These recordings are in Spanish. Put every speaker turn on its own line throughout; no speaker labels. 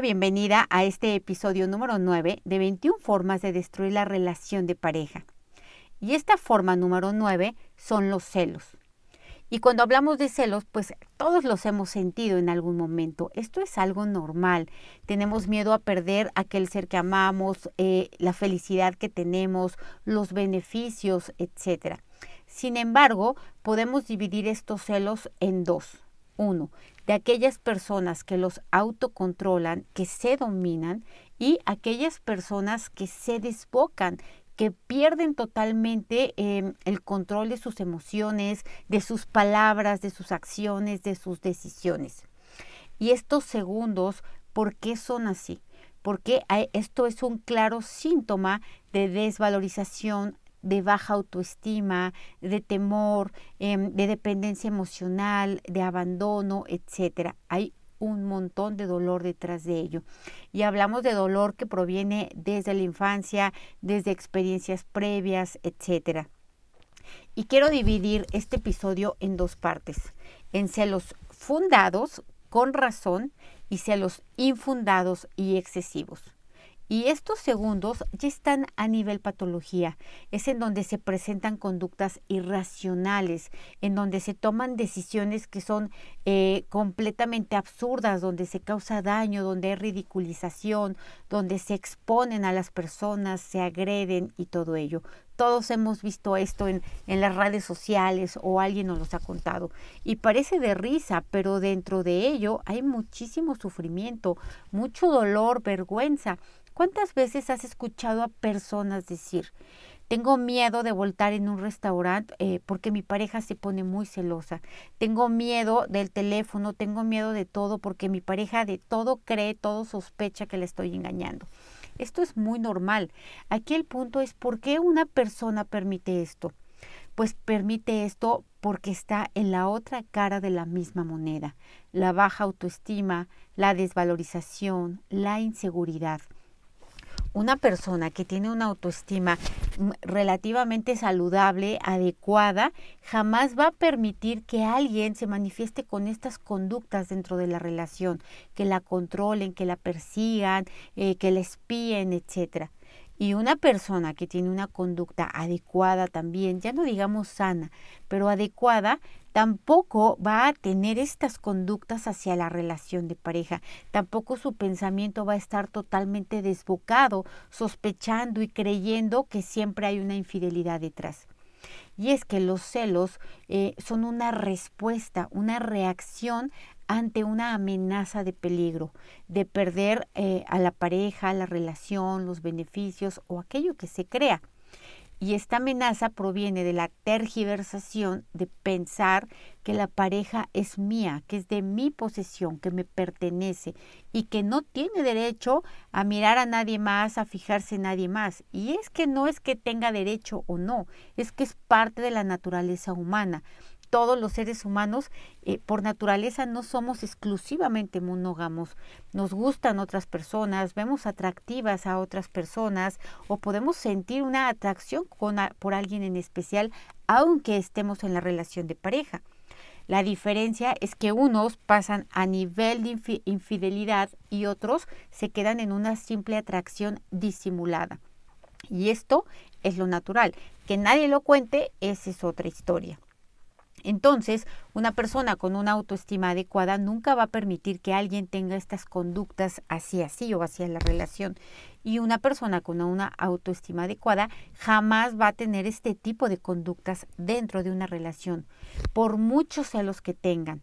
Bienvenida a este episodio número 9 de 21 formas de destruir la relación de pareja. Y esta forma número 9 son los celos. Y cuando hablamos de celos, pues todos los hemos sentido en algún momento. Esto es algo normal. Tenemos miedo a perder aquel ser que amamos, eh, la felicidad que tenemos, los beneficios, etc. Sin embargo, podemos dividir estos celos en dos. Uno, de aquellas personas que los autocontrolan, que se dominan, y aquellas personas que se desbocan, que pierden totalmente em, el control de sus emociones, de sus palabras, de sus acciones, de sus decisiones. Y estos segundos, ¿por qué son así? Porque esto es un claro síntoma de desvalorización, de baja autoestima, de temor, em, de dependencia emocional, de abandono, etc. Hay un montón de dolor detrás de ello. Y hablamos de dolor que proviene desde la infancia, desde experiencias previas, etcétera. Y quiero dividir este episodio en dos partes, en celos fundados con razón y celos infundados y excesivos. Y estos segundos ya están a nivel patología. Es en donde se presentan conductas irracionales, en donde se toman decisiones que son eh, completamente absurdas, donde se causa daño, donde hay ridiculización, donde se exponen a las personas, se agreden y todo ello. Todos hemos visto esto en, en las redes sociales o alguien nos los ha contado. Y parece de risa, pero dentro de ello hay muchísimo sufrimiento, mucho dolor, vergüenza ¿Cuántas veces has escuchado a personas decir, tengo miedo de voltar en un restaurante eh, porque mi pareja se pone muy celosa. Tengo miedo del teléfono, tengo miedo de todo porque mi pareja de todo cree, todo sospecha que le estoy engañando. Esto es muy normal. Aquí el punto es por qué una persona permite esto. Pues permite esto porque está en la otra cara de la misma moneda. La baja autoestima, la desvalorización, la inseguridad una persona que tiene una autoestima relativamente saludable, adecuada, jamás va a permitir que alguien se manifieste con estas conductas dentro de la relación, que la controlen, que la persigan, eh, que la espíen, etcétera. Y una persona que tiene una conducta adecuada también, ya no digamos sana, pero adecuada, tampoco va a tener estas conductas hacia la relación de pareja. Tampoco su pensamiento va a estar totalmente desbocado, sospechando y creyendo que siempre hay una infidelidad detrás. Y es que los celos eh, son una respuesta, una reacción ante una amenaza de peligro, de perder eh, a la pareja, la relación, los beneficios o aquello que se crea. Y esta amenaza proviene de la tergiversación de pensar que la pareja es mía, que es de mi posesión, que me pertenece y que no tiene derecho a mirar a nadie más, a fijarse en nadie más. Y es que no es que tenga derecho o no, es que es parte de la naturaleza humana todos los seres humanos eh, por naturaleza no somos exclusivamente monógamos. Nos gustan otras personas, vemos atractivas a otras personas o podemos sentir una atracción por alguien en especial aunque estemos en la relación de pareja. La diferencia es que unos pasan a nivel de infidelidad y otros se quedan en una simple atracción disimulada. Y esto es lo natural. Que nadie lo cuente, esa es otra historia. Entonces, una persona con una autoestima adecuada nunca va a permitir que alguien tenga estas conductas así, así o hacia la relación. Y una persona con una autoestima adecuada jamás va a tener este tipo de conductas dentro de una relación, por muchos celos que tengan.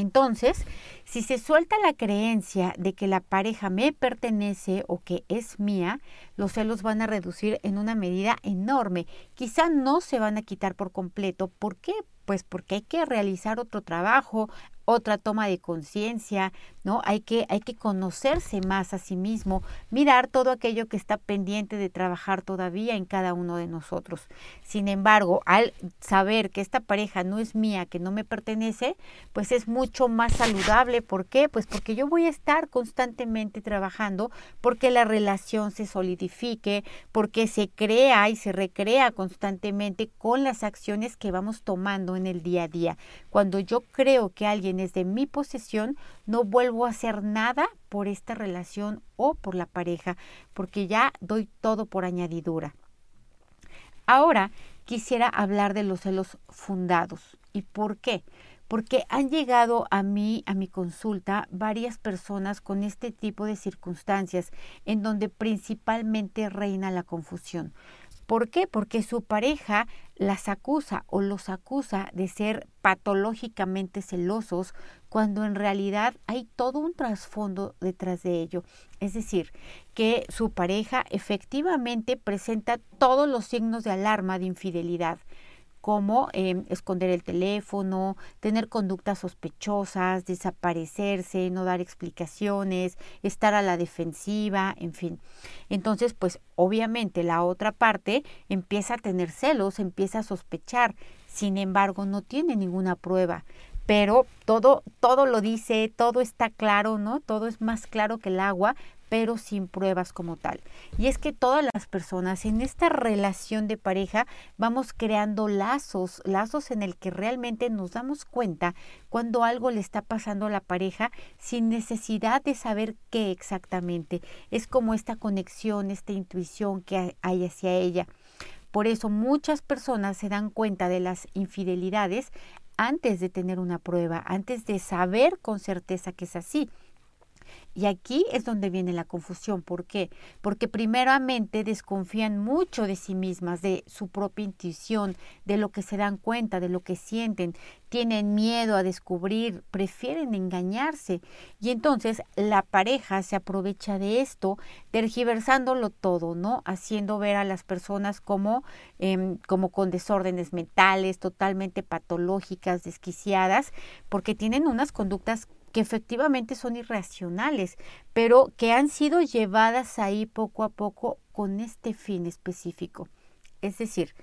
Entonces, si se suelta la creencia de que la pareja me pertenece o que es mía, los celos van a reducir en una medida enorme. Quizá no se van a quitar por completo. ¿Por qué? Pues porque hay que realizar otro trabajo, otra toma de conciencia, ¿no? Hay que, hay que conocerse más a sí mismo, mirar todo aquello que está pendiente de trabajar todavía en cada uno de nosotros. Sin embargo, al saber que esta pareja no es mía, que no me pertenece, pues es mucho más saludable. ¿Por qué? Pues porque yo voy a estar constantemente trabajando porque la relación se solidifique, porque se crea y se recrea constantemente con las acciones que vamos tomando en el día a día. Cuando yo creo que alguien de mi posesión, no vuelvo a hacer nada por esta relación o por la pareja, porque ya doy todo por añadidura. Ahora quisiera hablar de los celos fundados. ¿Y por qué? Porque han llegado a mí, a mi consulta, varias personas con este tipo de circunstancias en donde principalmente reina la confusión. ¿Por qué? Porque su pareja las acusa o los acusa de ser patológicamente celosos cuando en realidad hay todo un trasfondo detrás de ello. Es decir, que su pareja efectivamente presenta todos los signos de alarma de infidelidad como em, esconder el teléfono, tener conductas sospechosas, desaparecerse, no dar explicaciones, estar a la defensiva, en fin. Entonces, pues obviamente la otra parte empieza a tener celos, empieza a sospechar, sin embargo no tiene ninguna prueba pero todo, todo lo dice, todo está claro, ¿no? Todo es más claro que el agua, pero sin pruebas como tal. Y es que todas las personas en esta relación de pareja vamos creando lazos, lazos en el que realmente nos damos cuenta cuando algo le está pasando a la pareja sin necesidad de saber qué exactamente. Es como esta conexión, esta intuición que hay hacia ella. Por eso muchas personas se dan cuenta de las infidelidades antes de tener una prueba, antes de saber con certeza que es así. Y aquí es donde viene la confusión. ¿Por qué? Porque primeramente desconfían mucho de sí mismas, de su propia intuición, de lo que se dan cuenta, de lo que sienten. Tienen miedo a descubrir, prefieren engañarse. Y entonces la pareja se aprovecha de esto, tergiversándolo todo, ¿no? Haciendo ver a las personas como, em, como con desórdenes mentales, totalmente patológicas, desquiciadas, porque tienen unas conductas que efectivamente son irracionales, pero que han sido llevadas ahí poco a poco con este fin específico. Es decir,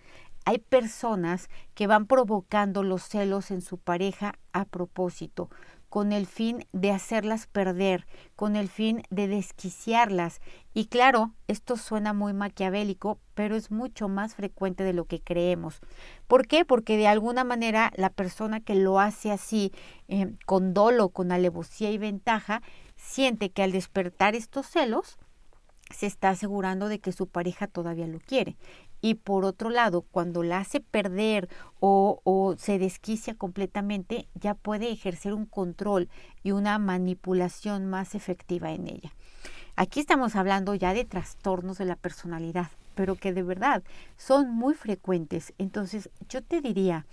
hay personas que van provocando los celos en su pareja a propósito, con el fin de hacerlas perder, con el fin de desquiciarlas. Y claro, esto suena muy maquiavélico, pero es mucho más frecuente de lo que creemos. ¿Por qué? Porque de alguna manera la persona que lo hace así, eh, con dolo, con alevosía y ventaja, siente que al despertar estos celos, se está asegurando de que su pareja todavía lo quiere. Y por otro lado, cuando la hace perder o, o, se desquicia completamente, ya puede ejercer un control y una manipulación más efectiva en ella. Aquí estamos hablando ya de trastornos de la personalidad, pero que de verdad son muy frecuentes. Entonces, yo te diría,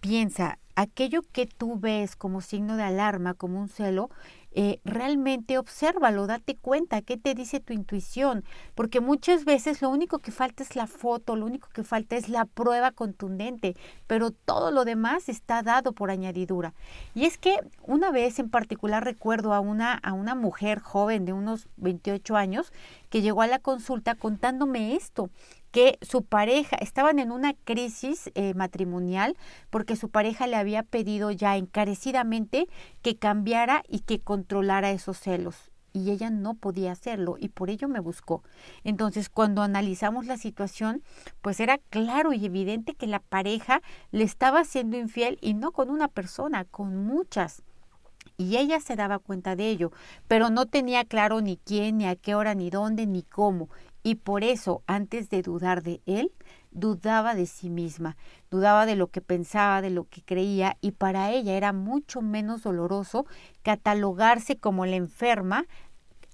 piensa, aquello que tú ves como signo de alarma, como un celo, eh, realmente obsérvalo, date cuenta qué te dice tu intuición, porque muchas veces lo único que falta es la foto, lo único que falta es la prueba contundente, pero todo lo demás está dado por añadidura. Y es que una vez en particular recuerdo a una, a una mujer joven de unos 28 años que llegó a la consulta contándome esto que su pareja, estaban en una crisis eh, matrimonial porque su pareja le había pedido ya encarecidamente que cambiara y que controlara esos celos y ella no podía hacerlo y por ello me buscó. Entonces, cuando analizamos la situación, pues era claro y evidente que la pareja le estaba siendo infiel y no con una persona, con muchas. Y ella se daba cuenta de ello, pero no tenía claro ni quién, ni a qué hora, ni dónde, ni cómo. Y por eso, antes de dudar de él, dudaba de sí misma, dudaba de lo que pensaba, de lo que creía, y para ella era mucho menos doloroso catalogarse como la enferma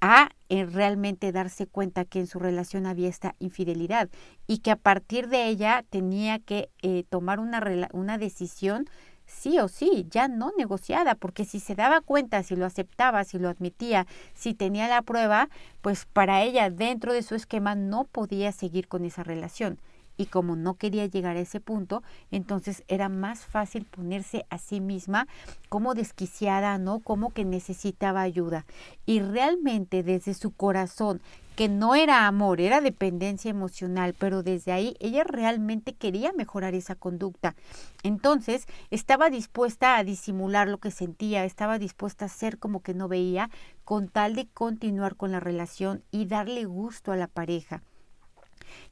a eh, realmente darse cuenta que en su relación había esta infidelidad y que a partir de ella tenía que eh, tomar una, una decisión sí o sí, ya no negociada, porque si se daba cuenta, si lo aceptaba, si lo admitía, si tenía la prueba, pues para ella dentro de su esquema no podía seguir con esa relación. Y como no quería llegar a ese punto, entonces era más fácil ponerse a sí misma como desquiciada, ¿no? Como que necesitaba ayuda. Y realmente desde su corazón que no era amor, era dependencia emocional, pero desde ahí ella realmente quería mejorar esa conducta. Entonces estaba dispuesta a disimular lo que sentía, estaba dispuesta a ser como que no veía, con tal de continuar con la relación y darle gusto a la pareja.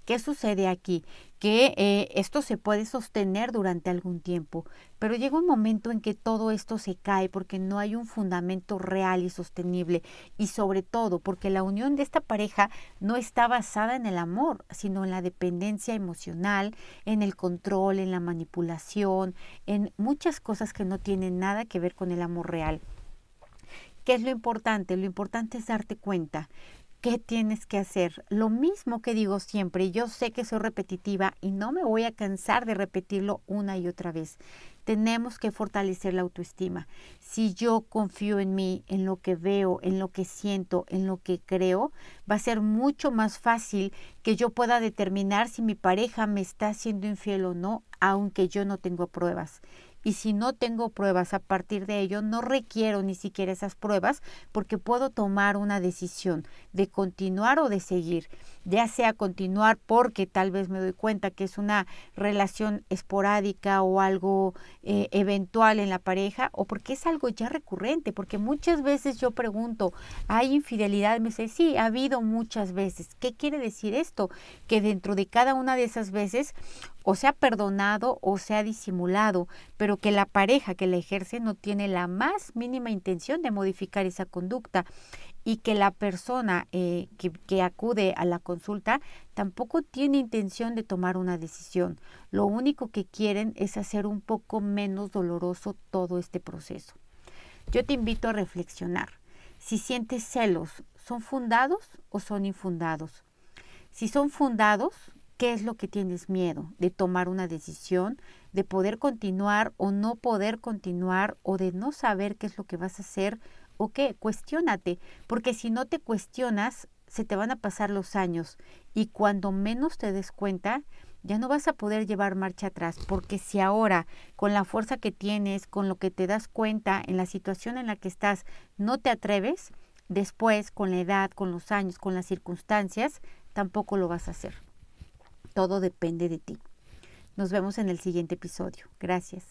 ¿Qué sucede aquí? Que eh, esto se puede sostener durante algún tiempo, pero llega un momento en que todo esto se cae porque no hay un fundamento real y sostenible y sobre todo porque la unión de esta pareja no está basada en el amor, sino en la dependencia emocional, en el control, en la manipulación, en muchas cosas que no tienen nada que ver con el amor real. ¿Qué es lo importante? Lo importante es darte cuenta ¿Qué tienes que hacer? Lo mismo que digo siempre, yo sé que soy repetitiva y no me voy a cansar de repetirlo una y otra vez. Tenemos que fortalecer la autoestima. Si yo confío en mí, en lo que veo, en lo que siento, en lo que creo, va a ser mucho más fácil que yo pueda determinar si mi pareja me está haciendo infiel o no, aunque yo no tengo pruebas y si no tengo pruebas a partir de ello, no requiero ni siquiera esas pruebas porque puedo tomar una decisión de continuar o de seguir, ya sea continuar porque tal vez me doy cuenta que es una relación esporádica o algo eh, eventual en la pareja o porque es algo ya recurrente, porque muchas veces yo pregunto, ¿hay infidelidad? Me dice, sí, ha habido muchas veces. ¿Qué quiere decir esto? Que dentro de cada una de esas veces o se ha perdonado o se ha disimulado, pero que la pareja que la ejerce no tiene la más mínima intención de modificar esa conducta y que la persona eh, que acude a la consulta tampoco tiene intención de tomar una decisión. Lo único que quieren es hacer un poco menos doloroso todo este proceso. Yo te invito a reflexionar. Si sientes celos, ¿son fundados o son infundados? Si son fundados, ¿Qué es lo que tienes miedo? De tomar una decisión, de poder continuar o no poder continuar o de no saber qué es lo que vas a hacer o qué, cuestiónate, porque si no te cuestionas, se te van a pasar los años y cuando menos te des cuenta, ya no vas a poder llevar marcha atrás, porque si ahora, con la fuerza que tienes, con lo que te das cuenta en la situación en la que estás, no te atreves, después, con la edad, con los años, con las circunstancias, tampoco lo vas a hacer. Todo depende de ti. Nos vemos en el siguiente episodio. Gracias.